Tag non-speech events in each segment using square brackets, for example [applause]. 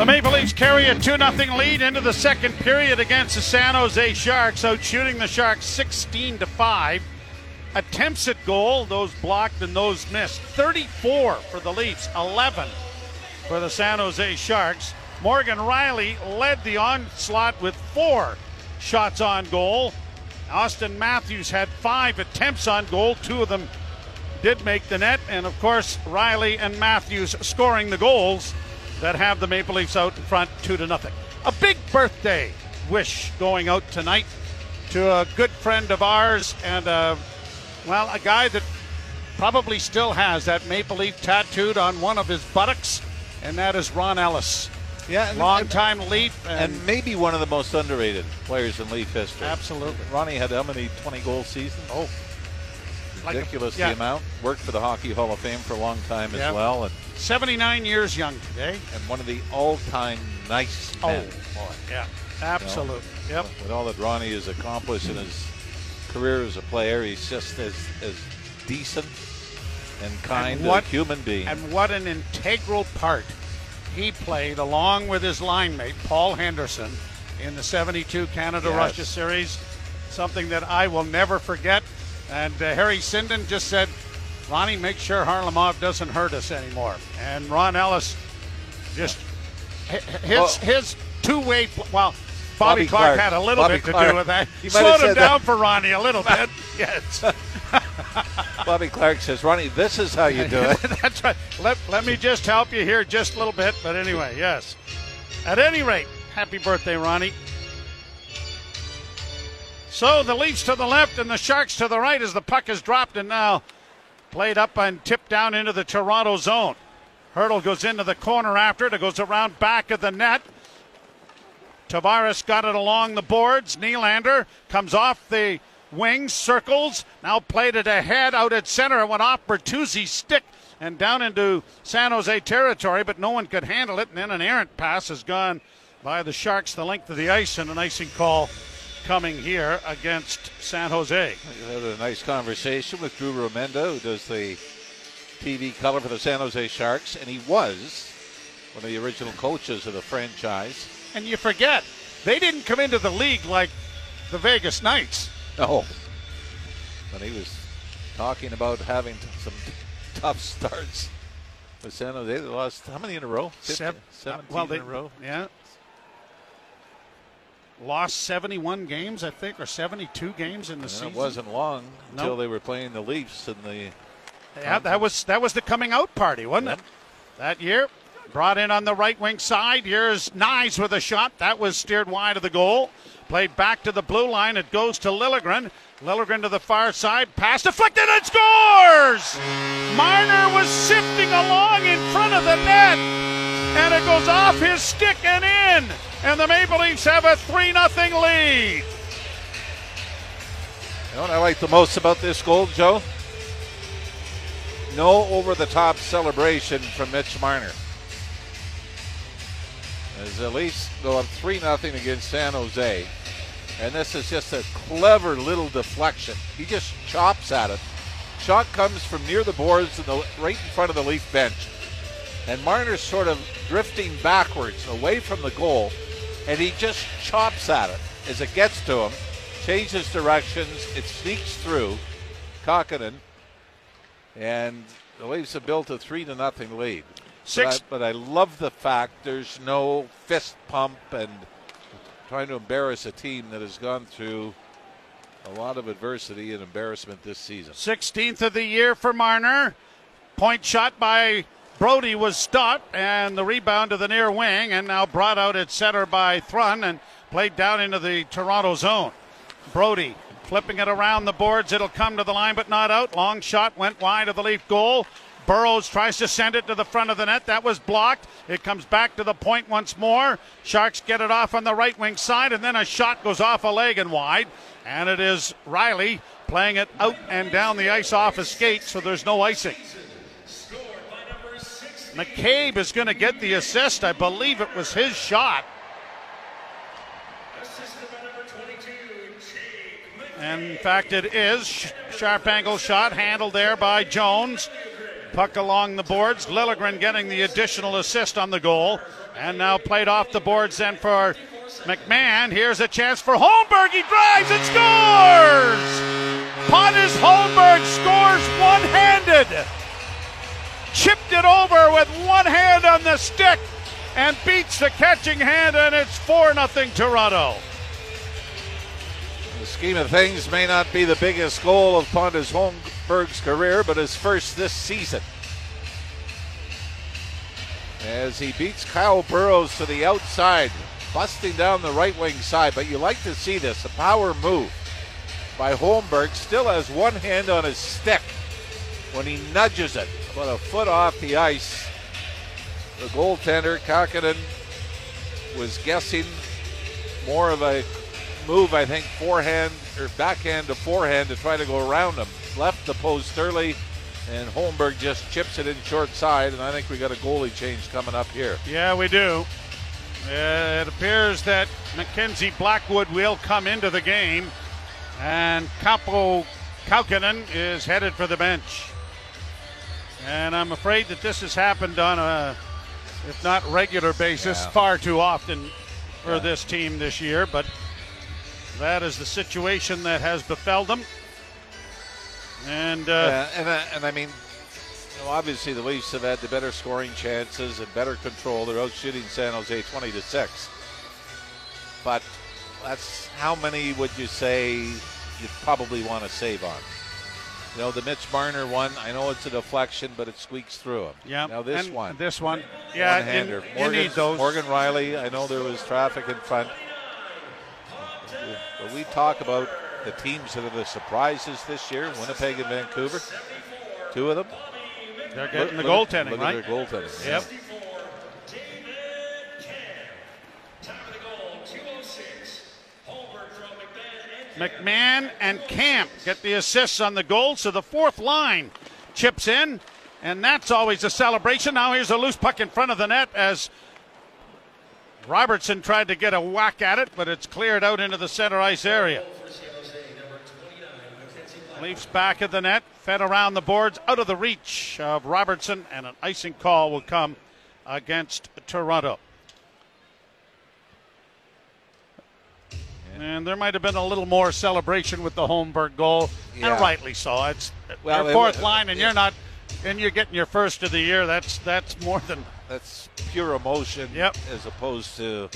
The Maple Leafs carry a 2 0 lead into the second period against the San Jose Sharks, out shooting the Sharks 16 to 5. Attempts at goal, those blocked and those missed. 34 for the Leafs, 11 for the San Jose Sharks. Morgan Rielly led the onslaught with four shots on goal. Auston Matthews had five attempts on goal. Two of them did make the net. And of course, Rielly and Matthews scoring the goals that have the Maple Leafs out in front, two to nothing. A big birthday wish going out tonight to a good friend of ours and uh, well, a guy that probably still has that Maple Leaf tattooed on one of his buttocks, and that is Ron Ellis. Yeah, long time Leaf, and, and, maybe one of the most underrated players in Leaf history. Absolutely. Ronnie had how many 20 goal seasons? Oh, ridiculous like a, yeah. the amount. Worked for the Hockey Hall of Fame for a long time as well, and 79 years young today, and one of the all-time nice men. Oh, boy, yeah, absolutely. You know, yep. With all that Ronnie has accomplished in his career as a player, he's just as as decent and kind and what, a human being. And what an integral part he played along with his line mate Paul Henderson in the 72 Canada yes. Russia series. Something that I will never forget. And uh, Harry Sinden just said, Ronnie, make sure Kharlamov doesn't hurt us anymore. And Ron Ellis just his well, his two way well. Bobby, Bobby Clarke, Clarke, had a little Bobby bit to do with that. He Slowed him down that. for Ronnie a little bit. [laughs] yes. [laughs] Bobby Clarke says, Ronnie, this is how you do [laughs] it. That's right. Let, let me just help you here just a little bit. But anyway, yes. At any rate, happy birthday, Ronnie. So the Leafs to the left and the Sharks to the right as the puck is dropped and now played up and tipped down into the Toronto zone. Hertl goes into the corner after it. It goes around back of the net. Tavares got it along the boards. Nylander comes off the wing, circles, now played it ahead out at center. It went off Bertuzzi's stick and down into San Jose territory, but no one could handle it. And then an errant pass has gone by the Sharks the length of the ice, and an icing call coming here against San Jose. I had a nice conversation with Drew Remenda, who does the TV color for the San Jose Sharks, and he was one of the original coaches of the franchise. And you forget, they didn't come into the league like the Vegas Knights. No. But he was talking about having some tough starts with San Jose. They lost how many in a row? 17 well, they, in a row. Yeah. Lost 71 games, I think, or 72 games in the and season. It wasn't long nope. until they were playing the Leafs in the. Yeah, that was that was the coming out party, wasn't yep. it? That year, brought in on the right wing side. Here's Knies with a shot that was steered wide of the goal. Played back to the blue line. It goes to Liljegren. Liljegren to the far side. Pass deflected and scores! Marner was sifting along in front of the net. And it goes off his stick and in. And the Maple Leafs have a 3 0 lead. You know what I like the most about this goal, Joe? No over the top celebration from Mitch Marner. As the Leafs go up 3 0 against San Jose. And this is just a clever little deflection. He just chops at it. Shot comes from near the boards and the, right in front of the Leaf bench. And Marner's sort of drifting backwards away from the goal. And he just chops at it as it gets to him, changes directions, it sneaks through Kahkonen. And the Leafs have built a three to nothing lead. Six. But I, but I love the fact there's no fist pump and trying to embarrass a team that has gone through a lot of adversity and embarrassment this season. 16th of the year for Marner. Point shot by Brodie was stopped, and the rebound to the near wing, and now brought out at center by Thrun and played down into the Toronto zone. Brodie flipping it around the boards. It'll come to the line, but not out. Long shot went wide of the Leaf goal. Burroughs tries to send it to the front of the net. That was blocked. It comes back to the point once more. Sharks get it off on the right wing side, and then a shot goes off a leg and wide. And it is Rielly playing it out and down the ice off a skate, so there's no icing. McCabe is going to get the assist. I believe it was his shot. And in fact, it is. Sharp angle shot handled there by Jones. Puck along the boards. Liljegren getting the additional assist on the goal. And now played off the boards then for McMann. Here's a chance for Holmberg. He drives and scores! Pontus Holmberg scores one handed. Chipped it over with one hand on the stick and beats the catching hand, and it's 4 0 Toronto. In the scheme of things, may not be the biggest goal of Pontus Holmberg's career, but his first this season. As he beats Kyle Burroughs to the outside, busting down the right wing side. But you like to see this a power move by Holmberg. Still has one hand on his stick when he nudges it about a foot off the ice. The goaltender, Kahkonen, was guessing more of a move, I think, forehand or backhand to forehand to try to go around him. Left the post early, and Holmberg just chips it in short side, and I think we got a goalie change coming up here. Yeah, we do. It appears that Mackenzie Blackwood will come into the game, and Kaapo Kahkonen is headed for the bench. And I'm afraid that this has happened on a, if not regular basis, Yeah. far too often for Yeah. this team this year. But that is the situation that has befell them. And uh, Yeah, and I, and I mean, you know, obviously the Leafs have had the better scoring chances and better control. They're out shooting San Jose twenty to six. But that's how many would you say you'd probably want to save on? You know, the Mitch Marner one. I know it's a deflection, but it squeaks through him. yeah, Now this and one, this one, yeah, one-hander. you Morgan, need those. Morgan Rielly. I know there was traffic in front. But we talk about the teams that are the surprises this year: Winnipeg and Vancouver. Two of them. They're getting the Look- look at- goaltending, look right? At their goaltending. Yep. McMann and Kämpf get the assists on the goal, so the fourth line chips in, and that's always a celebration. Now here's a loose puck in front of the net as Robertson tried to get a whack at it, but it's cleared out into the center ice area. Leafs back at the net, fed around the boards, out of the reach of Robertson, and an icing call will come against Toronto. And there might have been a little more celebration with the Holmberg goal, Yeah. and rightly so. It's Well, your it- fourth line, and it- you're not, and you're getting your first of the year. That's that's more than That's pure emotion Yep. as opposed to,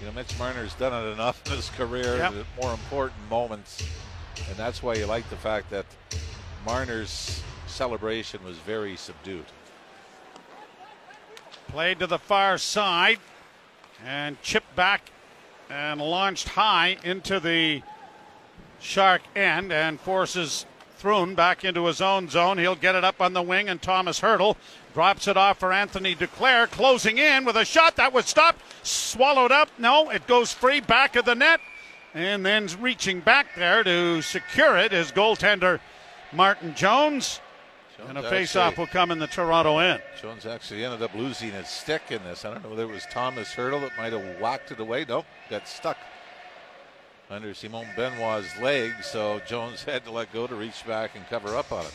you know, Mitch Marner's done it enough in his career, Yep. more important moments. And that's why you like the fact that Marner's celebration was very subdued. played to the far side, and chipped back and launched high into the Shark end and forces Thrun back into his own zone. He'll get it up on the wing, and Thomas Hertl drops it off for Anthony Duclair, closing in with a shot that was stopped, swallowed up. No, it goes free back of the net, and then reaching back there to secure it is goaltender Martin Jones. And a Jones face-off will come in the Toronto end. Jones actually ended up losing his stick in this. I don't know whether it was Thomas Hertl that might have whacked it away. Nope, got stuck under Simon Benoit's leg, so Jones [laughs] had to let go to reach back and cover up on it.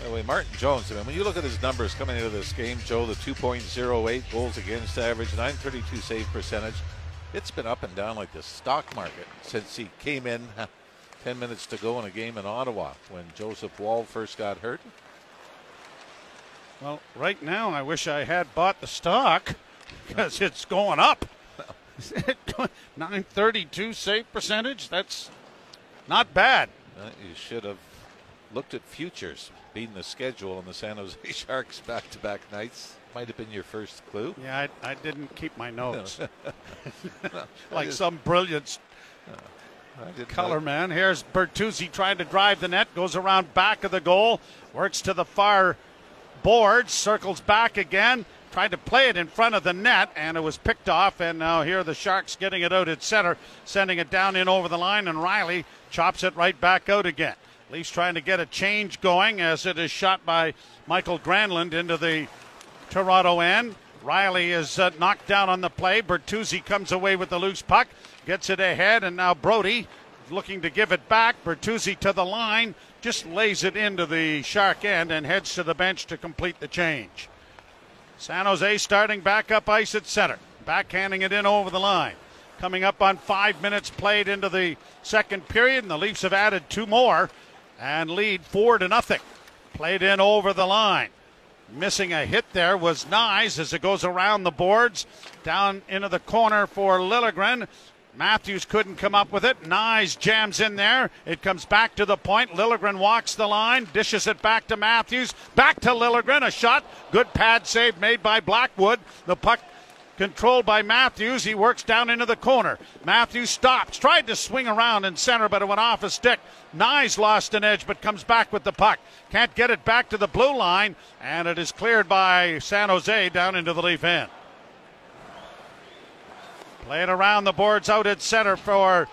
By the way, Martin Jones, I mean, when you look at his numbers coming into this game, Joe, the 2.08 goals against average, 932 save percentage, it's been up and down like the stock market since he came in [laughs] 10 minutes to go in a game in Ottawa when Joseph Woll first got hurt. Well, right now, I wish I had bought the stock [laughs] because it's going up. [laughs] 932 save percentage. That's not bad. Uh, you should have looked at futures, beating the schedule on the San Jose [laughs] Sharks back to back nights. Might have been your first clue. Yeah, I, I didn't keep my notes. Like just- some brilliant color man. Here's Bertuzzi trying to drive the net, goes around back of the goal, works to the far board, circles back again, tried to play it in front of the net, and it was picked off. And now here the Sharks getting it out at center, sending it down in over the line, and Rielly chops it right back out again. Leafs trying to get a change going as it is shot by Michael Granlund into the Toronto end. Rielly is uh, knocked down on the play. Bertuzzi comes away with the loose puck, gets it ahead, and now Brodie looking to give it back. Bertuzzi to the line, just lays it into the Shark end and heads to the bench to complete the change. San Jose starting back up ice at center, backhanding it in over the line. Coming up on five minutes played into the second period, and the Leafs have added two more and lead four to nothing. Played in over the line. Missing a hit there was Knies as it goes around the boards down into the corner for Liljegren. Matthews couldn't come up with it. Knies jams in there. It comes back to the point. Liljegren walks the line, dishes it back to Matthews. Back to Liljegren. A shot. Good pad save made by Blackwood. The puck controlled by Matthews. He works down into the corner. Matthews stops. Tried to swing around in center, but it went off his stick. Knies lost an edge, but comes back with the puck. Can't get it back to the blue line, and it is cleared by San Jose down into the Leaf end. Playing around the boards out at center for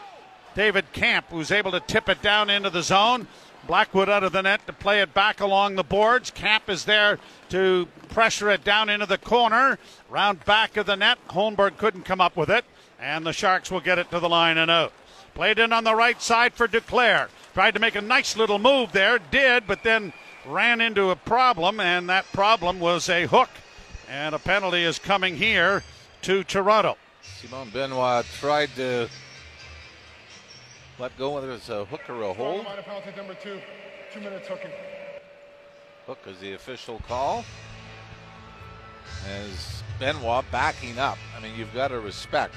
David Kämpf, who's able to tip it down into the zone. Blackwood out of the net to play it back along the boards. Kämpf is there to pressure it down into the corner. Round back of the net. Holmberg couldn't come up with it. And the Sharks will get it to the line and out. Played in on the right side for Duclair. Tried to make a nice little move there. Did, but then ran into a problem. And that problem was a hook. And a penalty is coming here to Toronto. Simon Benoit tried to let go whether uh, it's a hook or a hold. Penalty number two. Two minutes hooking. Hook is the official call. As Benoit backing up. I mean, you've got to respect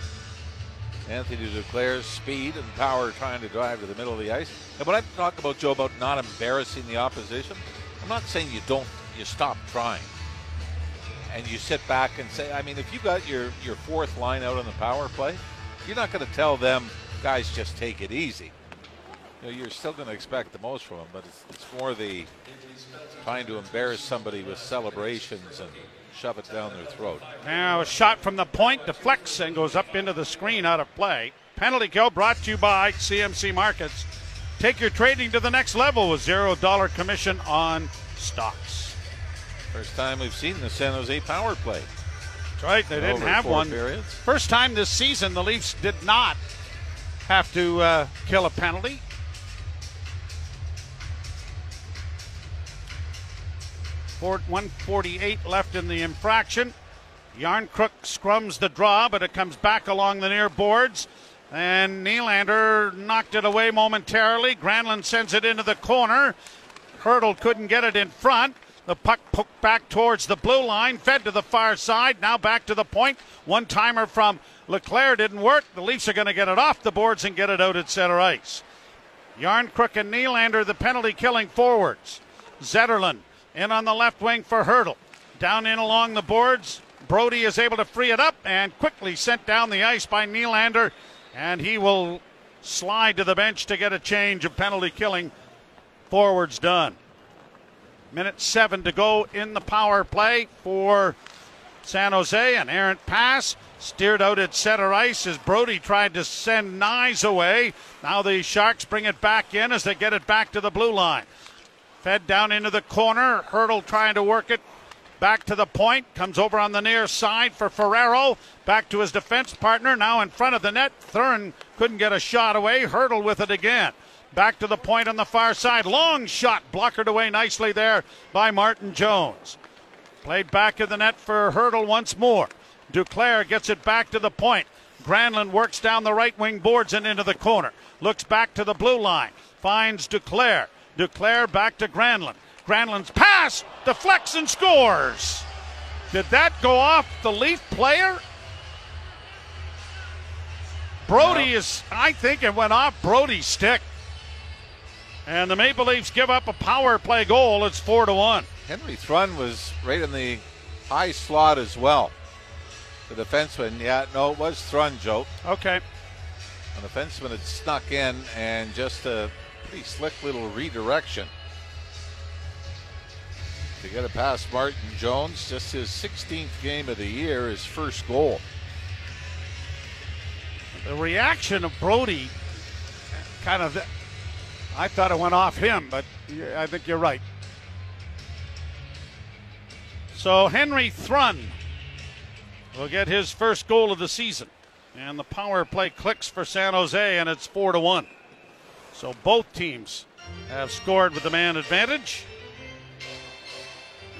Anthony Duclair's speed and power trying to drive to the middle of the ice. And when I talk about Joe about not embarrassing the opposition, I'm not saying you don't you stop trying and you sit back and say, I mean, if you got your your fourth line out on the power play, you're not going to tell them guys just take it easy. You know, you're still going to expect the most from them, but it's, it's more the trying to embarrass somebody with celebrations and shove it down their throat. Now a shot from the point deflects and goes up into the screen out of play. Penalty kill brought to you by CMC Markets. Take your trading to the next level with zero dollar commission on stocks. First time we've seen the San Jose power play. That's right. They didn't Over have one. periods. First time this season the Leafs did not have to uh, kill a penalty. Four- 148 left in the infraction. Järnkrok scrums the draw, but it comes back along the near boards. And Nylander knocked it away momentarily. Granlund sends it into the corner. Hertl couldn't get it in front. The puck poked back towards the blue line, fed to the far side. Now back to the point. One timer from Leclaire didn't work. The Leafs are going to get it off the boards and get it out at center ice. Järnkrok and Nylander, the penalty killing forwards. Zetterlund in on the left wing for Hertl. Down in along the boards. Brodie is able to free it up and quickly sent down the ice by Nylander. And he will slide to the bench to get a change of penalty killing forwards done. Minute seven to go in the power play for San Jose. An errant pass steered out at center ice as Brodie tried to send Knies away. Now the Sharks bring it back in as they get it back to the blue line. Fed down into the corner. Hertl trying to work it back to the point. Comes over on the near side for Ferraro. Back to his defense partner. Now in front of the net. Thrun couldn't get a shot away. Hertl with it again. Back to the point on the far side. Long shot. Blockered away nicely there by Martin Jones. Played back of the net for Hertl once more. Duclair gets it back to the point. Granlund works down the right wing boards and into the corner. Looks back to the blue line. Finds Duclair. Duclair back to Granlund. Granlund's pass deflects and scores. Did that go off the Leaf player? Brodie is, I think it went off Brodie's stick. And the Maple Leafs give up a power play goal. It's four to one. Henry Thrun was right in the high slot as well. The defenseman, yeah, no, it was Thrun, Joe. Okay. The defenseman had snuck in and just a pretty slick little redirection to get it past Martin Jones. Just his 16th game of the year, his first goal. The reaction of Brodie kind of, I thought it went off him, but I think you're right. So Henry Thrun will get his first goal of the season. And the power play clicks for San Jose, and it's four to one. So both teams have scored with the man advantage.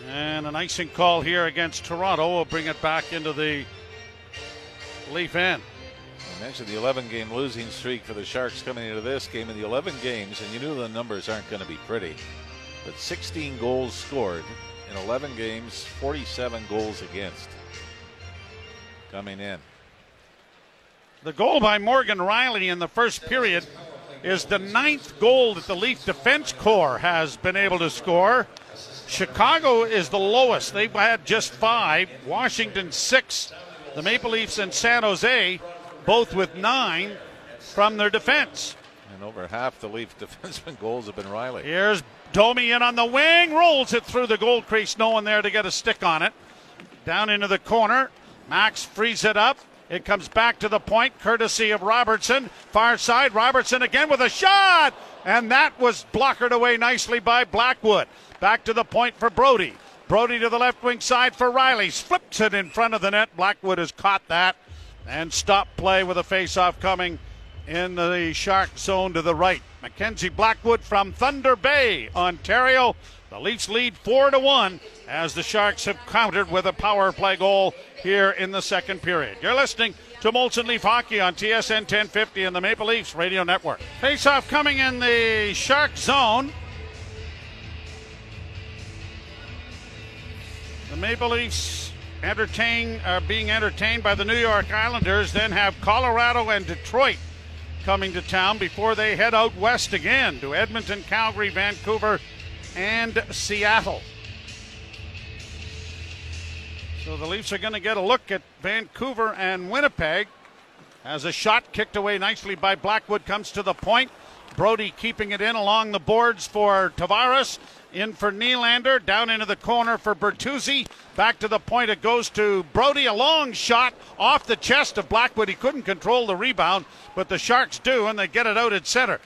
And an icing call here against Toronto will bring it back into the Leaf end. I mentioned the 11 game losing streak for the Sharks coming into this game. In the 11 games, and you knew the numbers aren't going to be pretty, but 16 goals scored in 11 games, 47 goals against coming in. The goal by Morgan Rielly in the first period is the ninth goal that the Leaf Defense Corps has been able to score. Chicago is the lowest. They've had just five. Washington, six. The Maple Leafs and San Jose, both with nine from their defense. And over half the Leaf [laughs] defenseman goals have been Rielly. Here's Domi in on the wing, rolls it through the goal crease. No one there to get a stick on it. Down into the corner. Max frees it up. It comes back to the point, courtesy of Robertson. Far side, Robertson again with a shot! And that was blockered away nicely by Blackwood. Back to the point for Brodie. Brodie to the left wing side for Rielly. Flips it in front of the net. Blackwood has caught that and stop play with a face-off coming in the Shark zone to the right. Mackenzie Blackwood from Thunder Bay, Ontario. The Leafs lead four to one as the Sharks have countered with a power play goal here in the second period. You're listening to Molson Leaf Hockey on TSN 1050 and the Maple Leafs Radio Network. Face off coming in the Shark zone. The Maple Leafs entertain are being entertained by the New York Islanders, then have Colorado and Detroit coming to town before they head out west again to Edmonton, Calgary, Vancouver, and Seattle. So the Leafs are going to get a look at Vancouver and Winnipeg as a shot kicked away nicely by Blackwood comes to the point. Brodie keeping it in along the boards for Tavares. In for Nylander. Down into the corner for Bertuzzi. Back to the point. It goes to Brodie. A long shot off the chest of Blackwood. He couldn't control the rebound, but the Sharks do, and they get it out at center.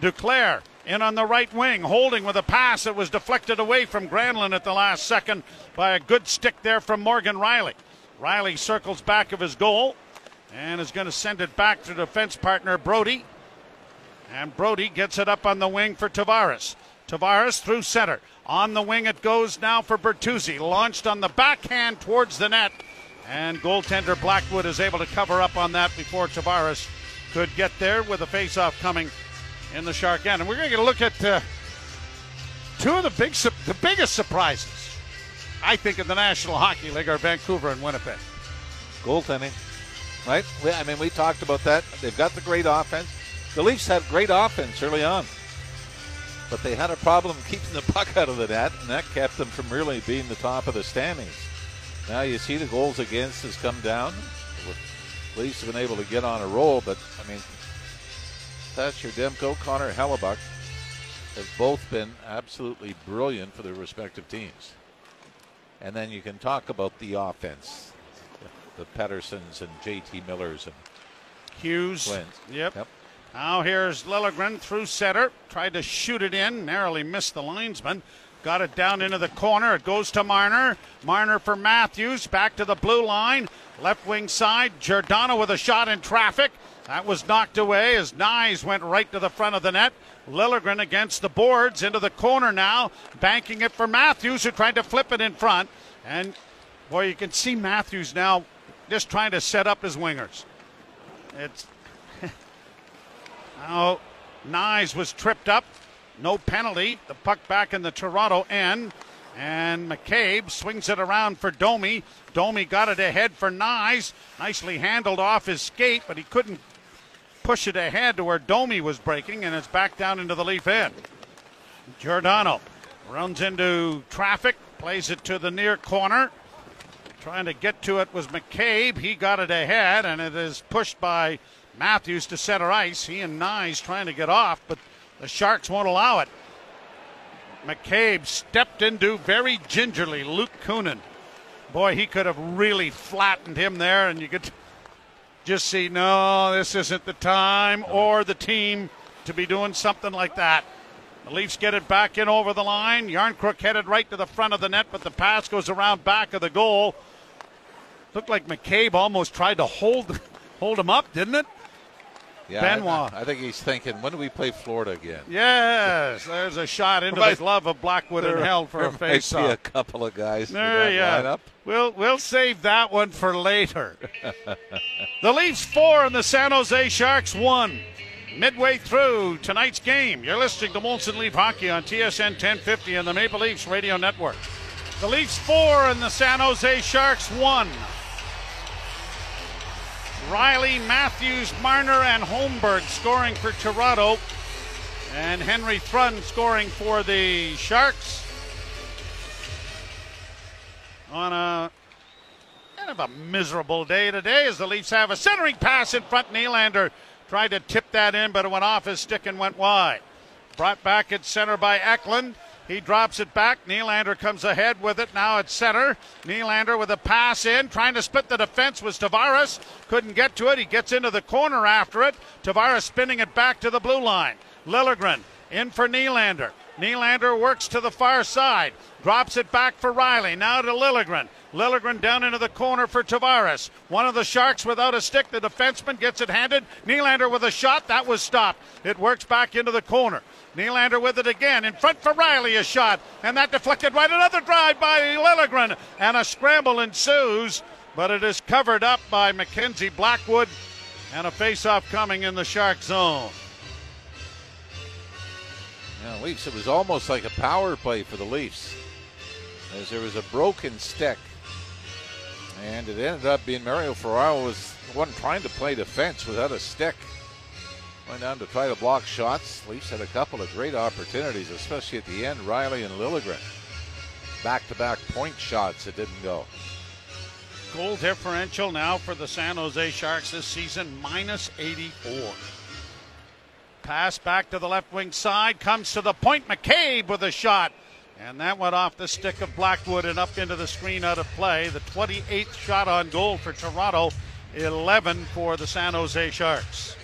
Duclair in on the right wing, holding with a pass that was deflected away from Granlund at the last second by a good stick there from Morgan Rielly. Rielly circles back of his goal and is going to send it back to defense partner Brodie. And Brodie gets it up on the wing for Tavares. Tavares through center. On the wing it goes now for Bertuzzi. Launched on the backhand towards the net. And goaltender Blackwood is able to cover up on that before Tavares could get there with a face-off coming in the Shark end. And we're going to get a look at uh, two of the big, the biggest surprises, I think, in the National Hockey League are Vancouver and Winnipeg. Goaltending, right? I mean, we talked about that. They've got the great offense. The Leafs had great offense early on, but they had a problem keeping the puck out of the net, and that kept them from really being the top of the standings. Now you see the goals against has come down. The Leafs have been able to get on a roll, but I mean, Thatcher Demko, Connor Hellebuyck have both been absolutely brilliant for their respective teams. And then you can talk about the offense, the, Petterssons and J.T. Millers and Hughes. Yep. Yep. Now here's Liljegren through center. Tried to shoot it in, narrowly missed the linesman. Got it down into the corner. It goes to Marner. Marner for Matthews. Back to the blue line. Left wing side. Giordano with a shot in traffic. That was knocked away as Knies went right to the front of the net. Liljegren against the boards into the corner now, banking it for Matthews, who tried to flip it in front. And boy, you can see Matthews now just trying to set up his wingers. It's now Knies was tripped up, no penalty. The puck back in the Toronto end. And McCabe swings it around for Domi. Domi got it ahead for Knies. Nicely handled off his skate, but he couldn't push it ahead to where Domi was breaking, and it's back down into the leaf end. Giordano runs into traffic, plays it to the near corner. Trying to get to it was McCabe. He got it ahead, and it is pushed by Matthews to center ice. He and Knies trying to get off, but the Sharks won't allow it. McCabe stepped into very gingerly Luke Kunin. Boy, he could have really flattened him there, and you could just see, no, this isn't the time or the team to be doing something like that. The Leafs get it back in over the line. Järnkrok headed right to the front of the net, but the pass goes around back of the goal. Looked like McCabe almost tried to hold [laughs] hold him up, didn't it? Yeah, Benoit. I, I think he's thinking, when do we play Florida again? Yes, there's a shot into the glove of Blackwood and held for there a face be a couple of guys in There that you lineup. We'll we'll save that one for later. [laughs] the Leafs four and the San Jose Sharks one. Midway through tonight's game, you're listening to Molson Leaf Hockey on TSN 1050 and the Maple Leafs Radio Network. The Leafs four and the San Jose Sharks one. Rielly, Matthews, Marner, and Holmberg scoring for Toronto, and Henry Thrun scoring for the Sharks on a kind of a miserable day today as the Leafs have a centering pass in front. Nylander tried to tip that in, but it went off his stick and went wide. Brought back at center by Eklund. He drops it back. Nylander comes ahead with it. Now at center. Nylander with a pass in. Trying to split the defense was Tavares. Couldn't get to it. He gets into the corner after it. Tavares spinning it back to the blue line. Liljegren in for Nylander. Nylander works to the far side. Drops it back for Rielly. Now to Liljegren. Liljegren down into the corner for Tavares. One of the Sharks without a stick. The defenseman gets it handed. Nylander with a shot. That was stopped. It works back into the corner. Nylander with it again. In front for Rielly. A shot. And that deflected right. Another drive by Liljegren. And a scramble ensues. But it is covered up by Mackenzie Blackwood. And a face-off coming in the Shark zone. Yeah, Leafs. It was almost like a power play for the Leafs, as there was a broken stick, and it ended up being Mario Ferraro was one trying to play defense without a stick. Went down to try to block shots. Leafs had a couple of great opportunities, especially at the end. Rielly and Liljegren, back-to-back point shots It didn't go. Goal differential now for the San Jose Sharks this season, minus 84. Pass back to the left wing side, comes to the point. McCabe with a shot. And that went off the stick of Blackwood and up into the screen out of play. The 28th shot on goal for Toronto, 11 for the San Jose Sharks.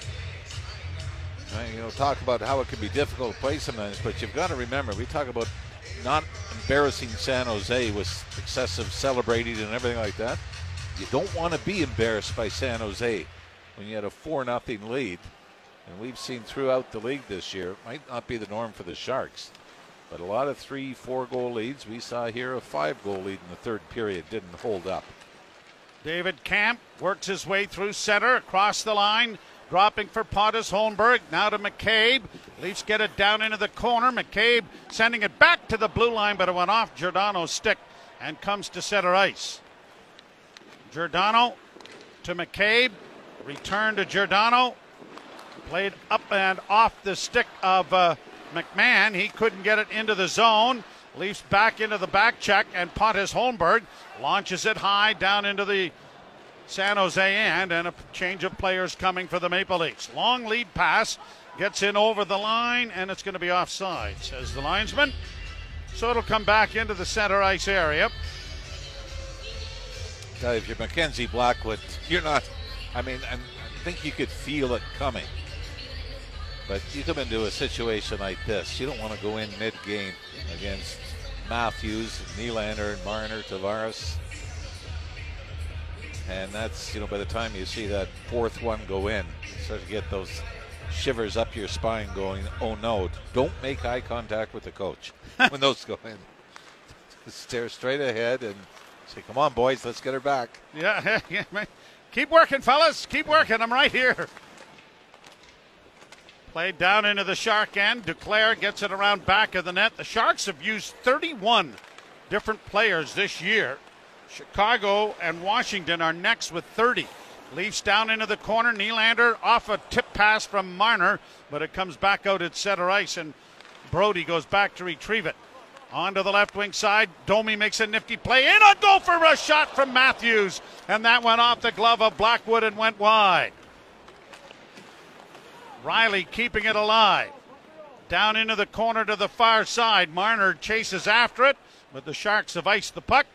Uh, You know, talk about how it can be difficult to play sometimes, but you've got to remember, we talk about not embarrassing San Jose with excessive celebrating and everything like that. You don't want to be embarrassed by San Jose when you had a 4 nothing lead. And we've seen throughout the league this year, it might not be the norm for the Sharks, but a lot of three, four goal leads. We saw here a five goal lead in the third period didn't hold up. David Kämpf works his way through center, across the line, dropping for Pontus Holmberg. Now to McCabe. Leafs get it down into the corner. McCabe sending it back to the blue line, but it went off Giordano's stick and comes to center ice. Giordano to McCabe. Return to Giordano. Played up and off the stick of uh, McMann. He couldn't get it into the zone. Leafs back into the back check, and Pontus Holmberg launches it high down into the San Jose end, and a change of players coming for the Maple Leafs. Long lead pass gets in over the line, and it's going to be offside, says the linesman. So it'll come back into the center ice area. If you're Mackenzie Blackwood, you're not. I mean, I I think you could feel it coming. But you come into a situation like this, you don't want to go in mid-game against Matthews, Nylander, and Marner, Tavares. And that's, you know, by the time you see that fourth one go in, you start to get those shivers up your spine going, oh no, don't make eye contact with the coach [laughs] when those go in. Stare straight ahead and say, come on, boys, let's get her back. Yeah, [laughs] keep working, fellas. Keep working. I'm right here. Played down into the Shark end. Duclair gets it around back of the net. The Sharks have used 31 different players this year. Chicago and Washington are next with 30. Leafs down into the corner. Nylander off a tip pass from Marner, but it comes back out at center ice, and Brodie goes back to retrieve it. On to the left wing side. Domi makes a nifty play. In a goal for a shot from Matthews. And that went off the glove of Blackwood and went wide. Rielly keeping it alive. Down into the corner to the far side. Marner chases after it, but the Sharks have iced the puck.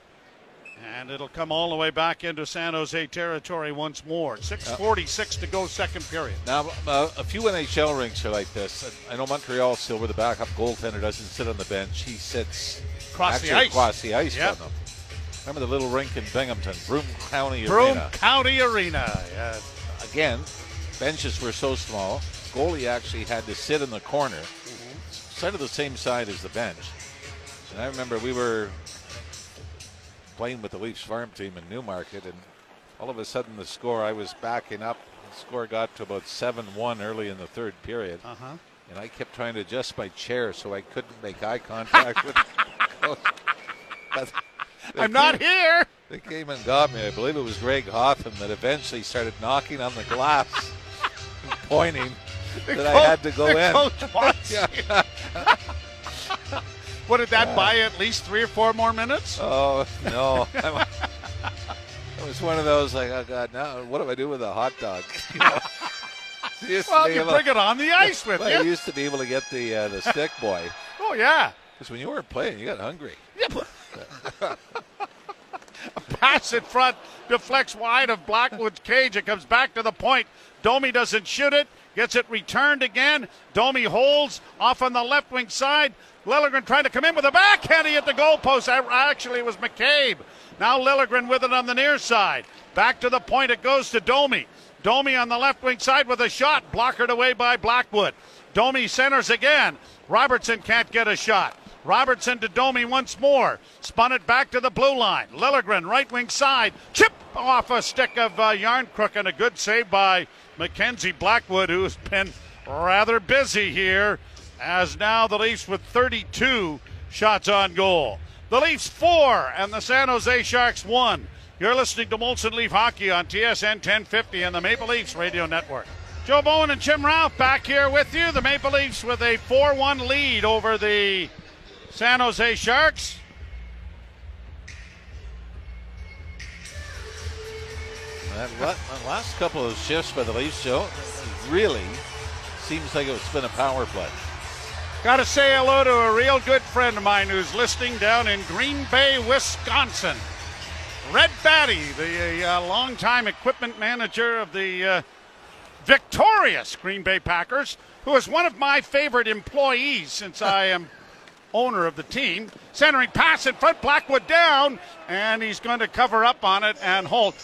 And it'll come all the way back into San Jose territory once more. 6.46 to go, second period. Now, uh, a few NHL rinks are like this. I know Montreal still, where the backup goaltender doesn't sit on the bench; he sits Across the ice. across the ice Yep. them. Remember the little rink in Binghamton, Broome County Broome Arena. County Arena. Yeah. Again, benches were so small, goalie actually had to sit in the corner, side of the same side as the bench. And I remember we were playing with the Leafs farm team in Newmarket, and all of a sudden the score, I was backing up. The score got to about 7 1 early in the third period. Uh-huh. And I kept trying to adjust my chair so I couldn't make eye contact with [laughs] the coach. But I'm not here. They came and got me. I believe it was Greg Hotham that eventually started knocking on the glass and pointing that I had to go in. Coach wants [laughs] what did that buy you at least three or four more minutes? Oh no! [laughs] It was one of those like, oh god, now what do I do with a hot dog? [laughs] You know? Well, you bring it on the ice with I you. used to be able to get the uh, the stick boy Oh yeah. because when you weren't playing, you got hungry. Pass in front, deflects wide of Blackwood's cage. It comes back to the point. Domi doesn't shoot it. Gets it returned again. Domi holds off on the left wing side. Liljegren trying to come in with a backhand. He hit the goalpost. Actually, it was McCabe. Now Liljegren with it on the near side. Back to the point. It goes to Domi. Domi on the left wing side with a shot. Blockered away by Blackwood. Domi centers again. Robertson can't get a shot. Robertson to Domi once more. Spun it back to the blue line. Liljegren, right wing side. Chip off a stick of uh, Järnkrok and a good save by Mackenzie Blackwood, who's been rather busy here. As now the Leafs with 32 shots on goal. The Leafs four and the San Jose Sharks one. You're listening to Molson Leaf Hockey on TSN 1050 and the Maple Leafs Radio Network. Joe Bowen and Jim Ralph back here with you. The Maple Leafs with a 4 1 lead over the San Jose Sharks. That la- that last couple of shifts by the Leafs, Joe, really seems like it's been a power play. Got to say hello to a real good friend of mine who's listening down in Green Bay, Wisconsin. Red Batty, the uh, longtime equipment manager of the uh, victorious Green Bay Packers, who is one of my favorite employees since I am owner of the team. Centering pass in front, Blackwood down, and he's going to cover up on it and hold.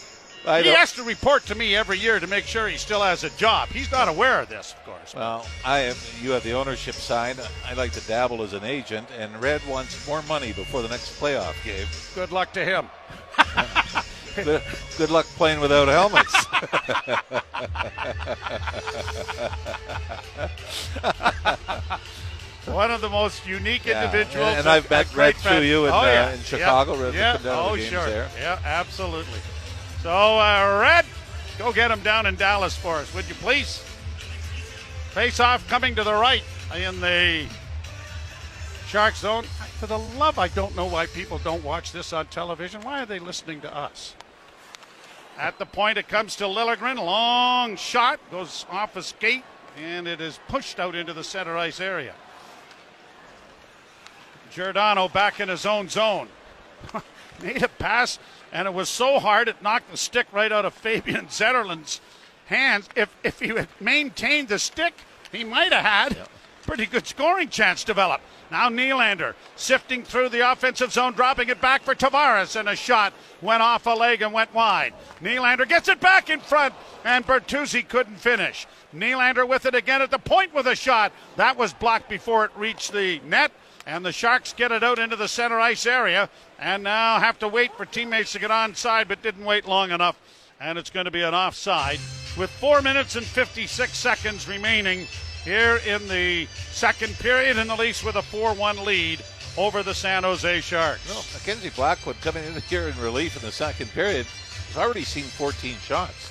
I he has to report to me every year to make sure he still has a job. He's not aware of this, of course. Well, I am. You have the ownership side. I like to dabble as an agent, and Red wants more money before the next playoff game. Good luck to him. [laughs] good, good luck playing without helmets. [laughs] [laughs] One of the most unique Yeah, individuals. and- and I've met Red through you in, oh, uh, in Chicago. Yeah, yeah. come down to the oh, games sure. there. Yeah, absolutely. So, uh, Red, go get him down in Dallas for us, would you please? Face off coming to the right in the Shark zone. For the love, I don't know why people don't watch this on television. Why are they listening to us? At the point, it comes to Liljegren. Long shot goes off a skate, and it is pushed out into the center ice area. Giordano back in his own zone. [laughs] Made a pass, and it was so hard it knocked the stick right out of Fabian Zetterlund's hands. If if he had maintained the stick, he might have had pretty good scoring chance develop. Now Nylander sifting through the offensive zone, dropping it back for Tavares, and a shot went off a leg and went wide. Nylander gets it back in front, and Bertuzzi couldn't finish. Nylander with it again at the point with a shot. That was blocked before it reached the net. And the Sharks get it out into the center ice area and now have to wait for teammates to get onside, but didn't wait long enough. And it's going to be an offside with four minutes and 56 seconds remaining here in the second period, and the Leafs with a 4 1 lead over the San Jose Sharks. No, Mackenzie Blackwood coming in here in relief in the second period has already seen 14 shots.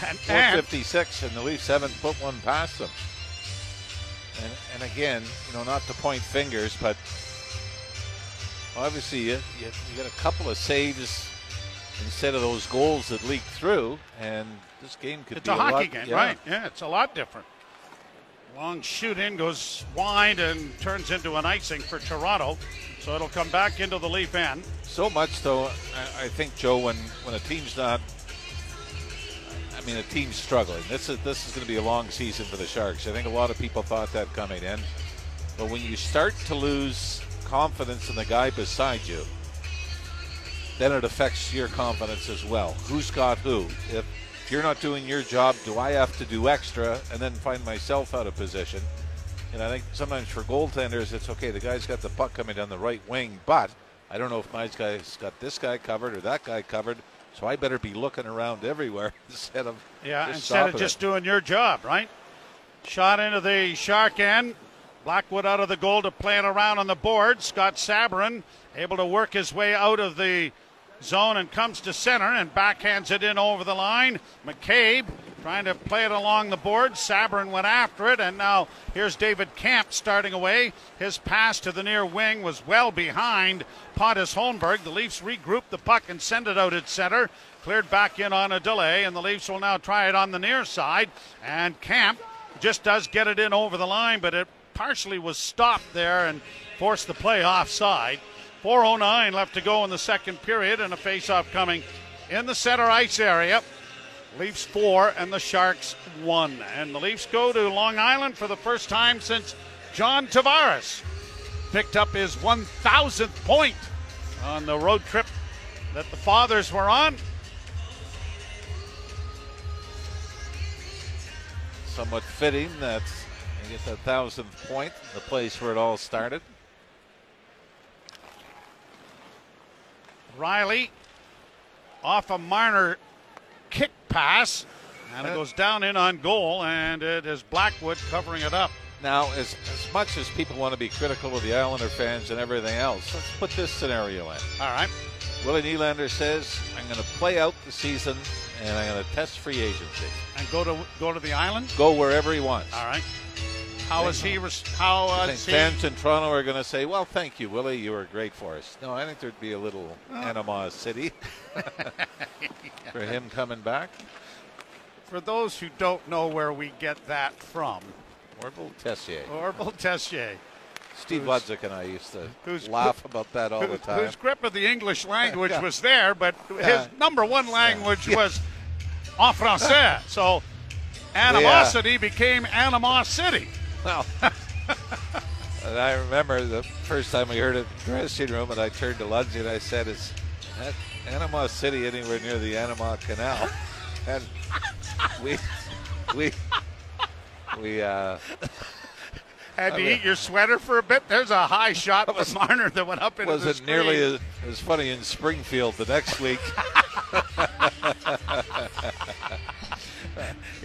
And, and 456, and the Leafs haven't put one past them. And, and again, you know, not to point fingers, but obviously you, you, you got a couple of saves instead of those goals that leaked through, and this game could it's be a hockey lot, game, yeah. right? Yeah, it's a lot different. Long shoot in goes wide and turns into an icing for Toronto. So it'll come back into the Leaf end. So much, though, I, I think, Joe, when, when a team's not, I mean, a team's struggling. This is this is going to be a long season for the Sharks. I think a lot of people thought that coming in, but when you start to lose confidence in the guy beside you, then it affects your confidence as well. Who's got who? If you're not doing your job, do I have to do extra and then find myself out of position? And I think sometimes for goaltenders, it's okay. The guy's got the puck coming down the right wing, but I don't know if my guy's got this guy covered or that guy covered. So I better be looking around everywhere [laughs] instead of yeah, just instead of just it. doing your job, right? Shot into the shark end. Blackwood out of the goal to play it around on the board. Scott Sabourin able to work his way out of the zone and comes to center and backhands it in over the line. McCabe trying to play it along the board. Sabourin went after it, and now here's David Kämpf starting away. His pass to the near wing was well behind Pontus Holmberg. The Leafs regroup the puck and send it out at center. Cleared back in on a delay, and the Leafs will now try it on the near side. And Kämpf just does get it in over the line, but it partially was stopped there and forced the play offside. 4.09 left to go in the second period, and a face-off coming in the center ice area. Leafs four and the Sharks one. And the Leafs go to Long Island for the first time since John Tavares picked up his 1,000th point on the road trip that the fathers were on. Somewhat fitting that you get that thousandth point, the place where it all started. Rielly off a Marner kick pass, and it goes down in on goal, and it is Blackwood covering it up. Now, as, as much as people want to be critical of the Islander fans and everything else, let's put this scenario in. All right. Willie Nylander says, I'm going to play out the season and I'm going to test free agency. And go to go to the island. Go wherever he wants. All right. How is he? Res- how uh, think is he? fans in Toronto are going to say, well, thank you, Willie. You were great for us. No, I think there'd be a little Oh. animosity [laughs] [laughs] for him coming back. For those who don't know where we get that from, Orval Tessier. Orval Tessier, Steve Ludzik and I used to laugh about that all the time. whose grip of the English language Yeah. [laughs] was there, but Yeah. his number one language Yeah. was en français. [laughs] So animosity became animosity. Well, and I remember the first time we heard it in the dressing room, and I turned to Ludsey and I said, "Is that Anima City anywhere near the Anima Canal?" [laughs] And we, we, we, uh, Had to mean- eat your sweater for a bit. There's a high shot [laughs] from Marner that went up into the wasn't screen. nearly as, as funny in Springfield the next week.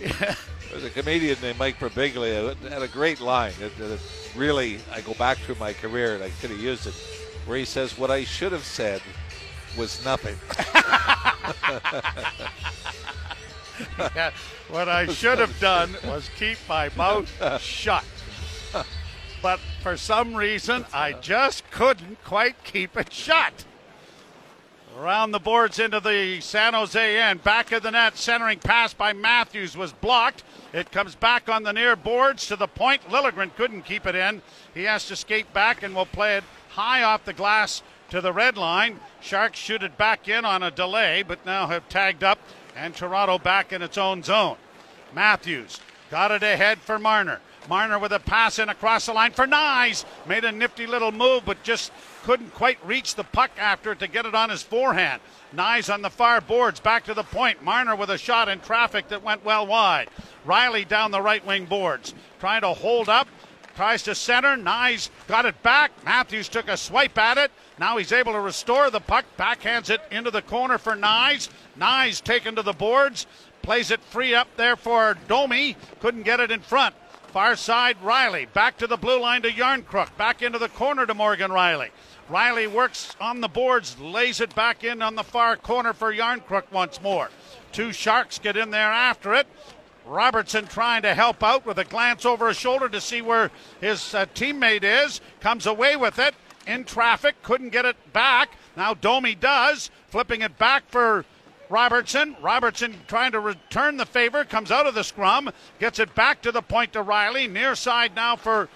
yeah. [laughs] There's a comedian named Mike Birbiglia who had a great line. It, it really, I go back through my career and I could have used it, where he says, "What I should have said was nothing." [laughs] [laughs] Yeah, what I should have done was keep my mouth shut. But for some reason, I uh, just couldn't quite keep it shut. Around the boards into the San Jose end. Back of the net, centering pass by Matthews was blocked. It comes back on the near boards to the point. Liljegren couldn't keep it in. He has to skate back and will play it high off the glass to the red line. Sharks shoot it back in on a delay, but now have tagged up, and Toronto back in its own zone. Matthews got it ahead for Marner. Marner with a pass in across the line for Knies. Made a nifty little move, but just couldn't quite reach the puck after it to get it on his forehand. Knies on the far boards, back to the point. Marner with a shot in traffic that went well wide. Rielly down the right wing boards, trying to hold up. Tries to center. Knies got it back. Matthews took a swipe at it. Now he's able to restore the puck. Backhands it into the corner for Knies. Knies taken to the boards. Plays it free up there for Domi. Couldn't get it in front. Far side, Rielly. Back to the blue line to Järnkrok. Back into the corner to Morgan Rielly. Rielly works on the boards, lays it back in on the far corner for Järnkrok once more. Two Sharks get in there after it. Robertson trying to help out with a glance over his shoulder to see where his uh, teammate is. Comes away with it in traffic. Couldn't get it back. Now Domi does. Flipping it back for Robertson. Robertson trying to return the favor. Comes out of the scrum. Gets it back to the point to Rielly. Near side now for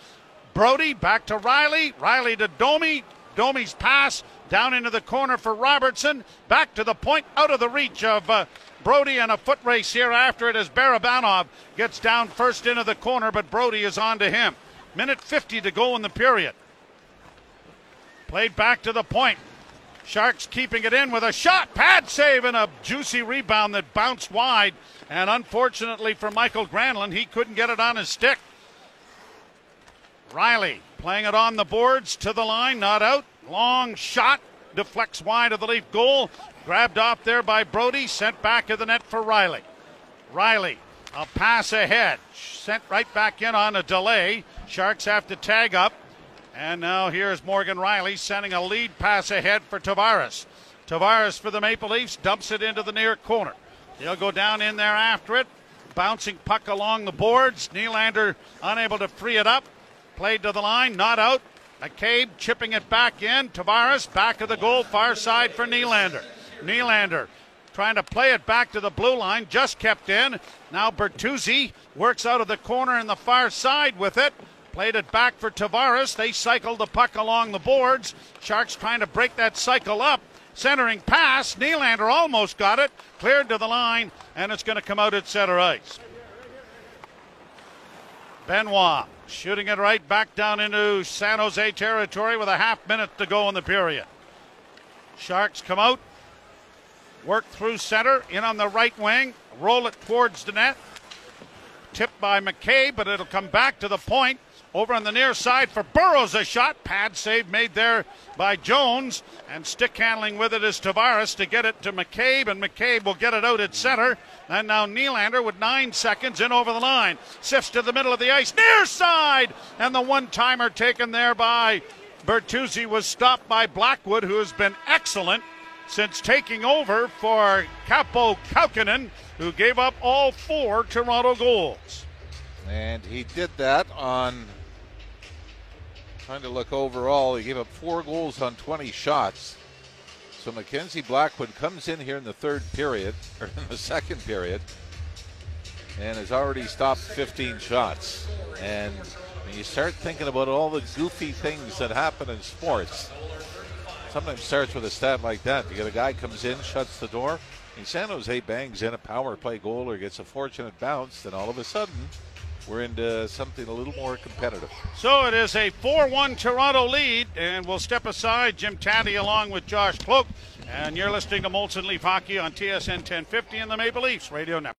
Brodie. Back to Rielly. Rielly to Domi. Domi's pass down into the corner for Robertson. Back to the point, out of the reach of uh, Brodie, and a foot race here after it as Barabanov gets down first into the corner, but Brodie is on to him. Minute 50 to go in the period. Played back to the point. Sharks keeping it in with a shot, pad save, and a juicy rebound that bounced wide. And unfortunately for Mikael Granlund, he couldn't get it on his stick. Rielly playing it on the boards to the line, not out. Long shot, deflects wide of the Leaf goal. Grabbed off there by Brodie, sent back to the net for Rielly. Rielly, a pass ahead, sent right back in on a delay. Sharks have to tag up. And now here's Morgan Rielly sending a lead pass ahead for Tavares. Tavares for the Maple Leafs dumps it into the near corner. He'll go down in there after it. Bouncing puck along the boards. Nylander unable to free it up. Played to the line, not out. McCabe chipping it back in. Tavares back of the goal, far side for Nylander. Nylander trying to play it back to the blue line, just kept in. Now Bertuzzi works out of the corner in the far side with it. Played it back for Tavares. They cycled the puck along the boards. Sharks trying to break that cycle up. Centering pass. Nylander almost got it. Cleared to the line, and it's going to come out at center ice. Benoit shooting it right back down into San Jose territory with a half minute to go in the period. Sharks come out, work through center, in on the right wing, roll it towards the net. Tipped by McCabe, but it'll come back to the point. Over on the near side for Burroughs, a shot. Pad save made there by Jones. And stick handling with it is Tavares to get it to McCabe, and McCabe will get it out at center. And now Nylander with nine seconds in over the line. Sifts to the middle of the ice, near side. And the one timer taken there by Bertuzzi was stopped by Blackwood, who has been excellent since taking over for Kaapo Kähkönen, who gave up all four Toronto goals. And he did that on trying to look overall. He gave up four goals on 20 shots. So Mackenzie Blackwood comes in here in the third period, [laughs] or in the second period, and has already stopped 15 shots. And when you start thinking about all the goofy things that happen in sports, sometimes starts with a stat like that. You get a guy comes in, shuts the door, and San Jose bangs in a power play goal or gets a fortunate bounce, then all of a sudden we're into something a little more competitive. So it is a 4 1 Toronto lead, and we'll step aside. Jim Taddy along with Josh Cloak. And you're listening to Molson Leaf Hockey on TSN 1050 and the Maple Leafs Radio Network.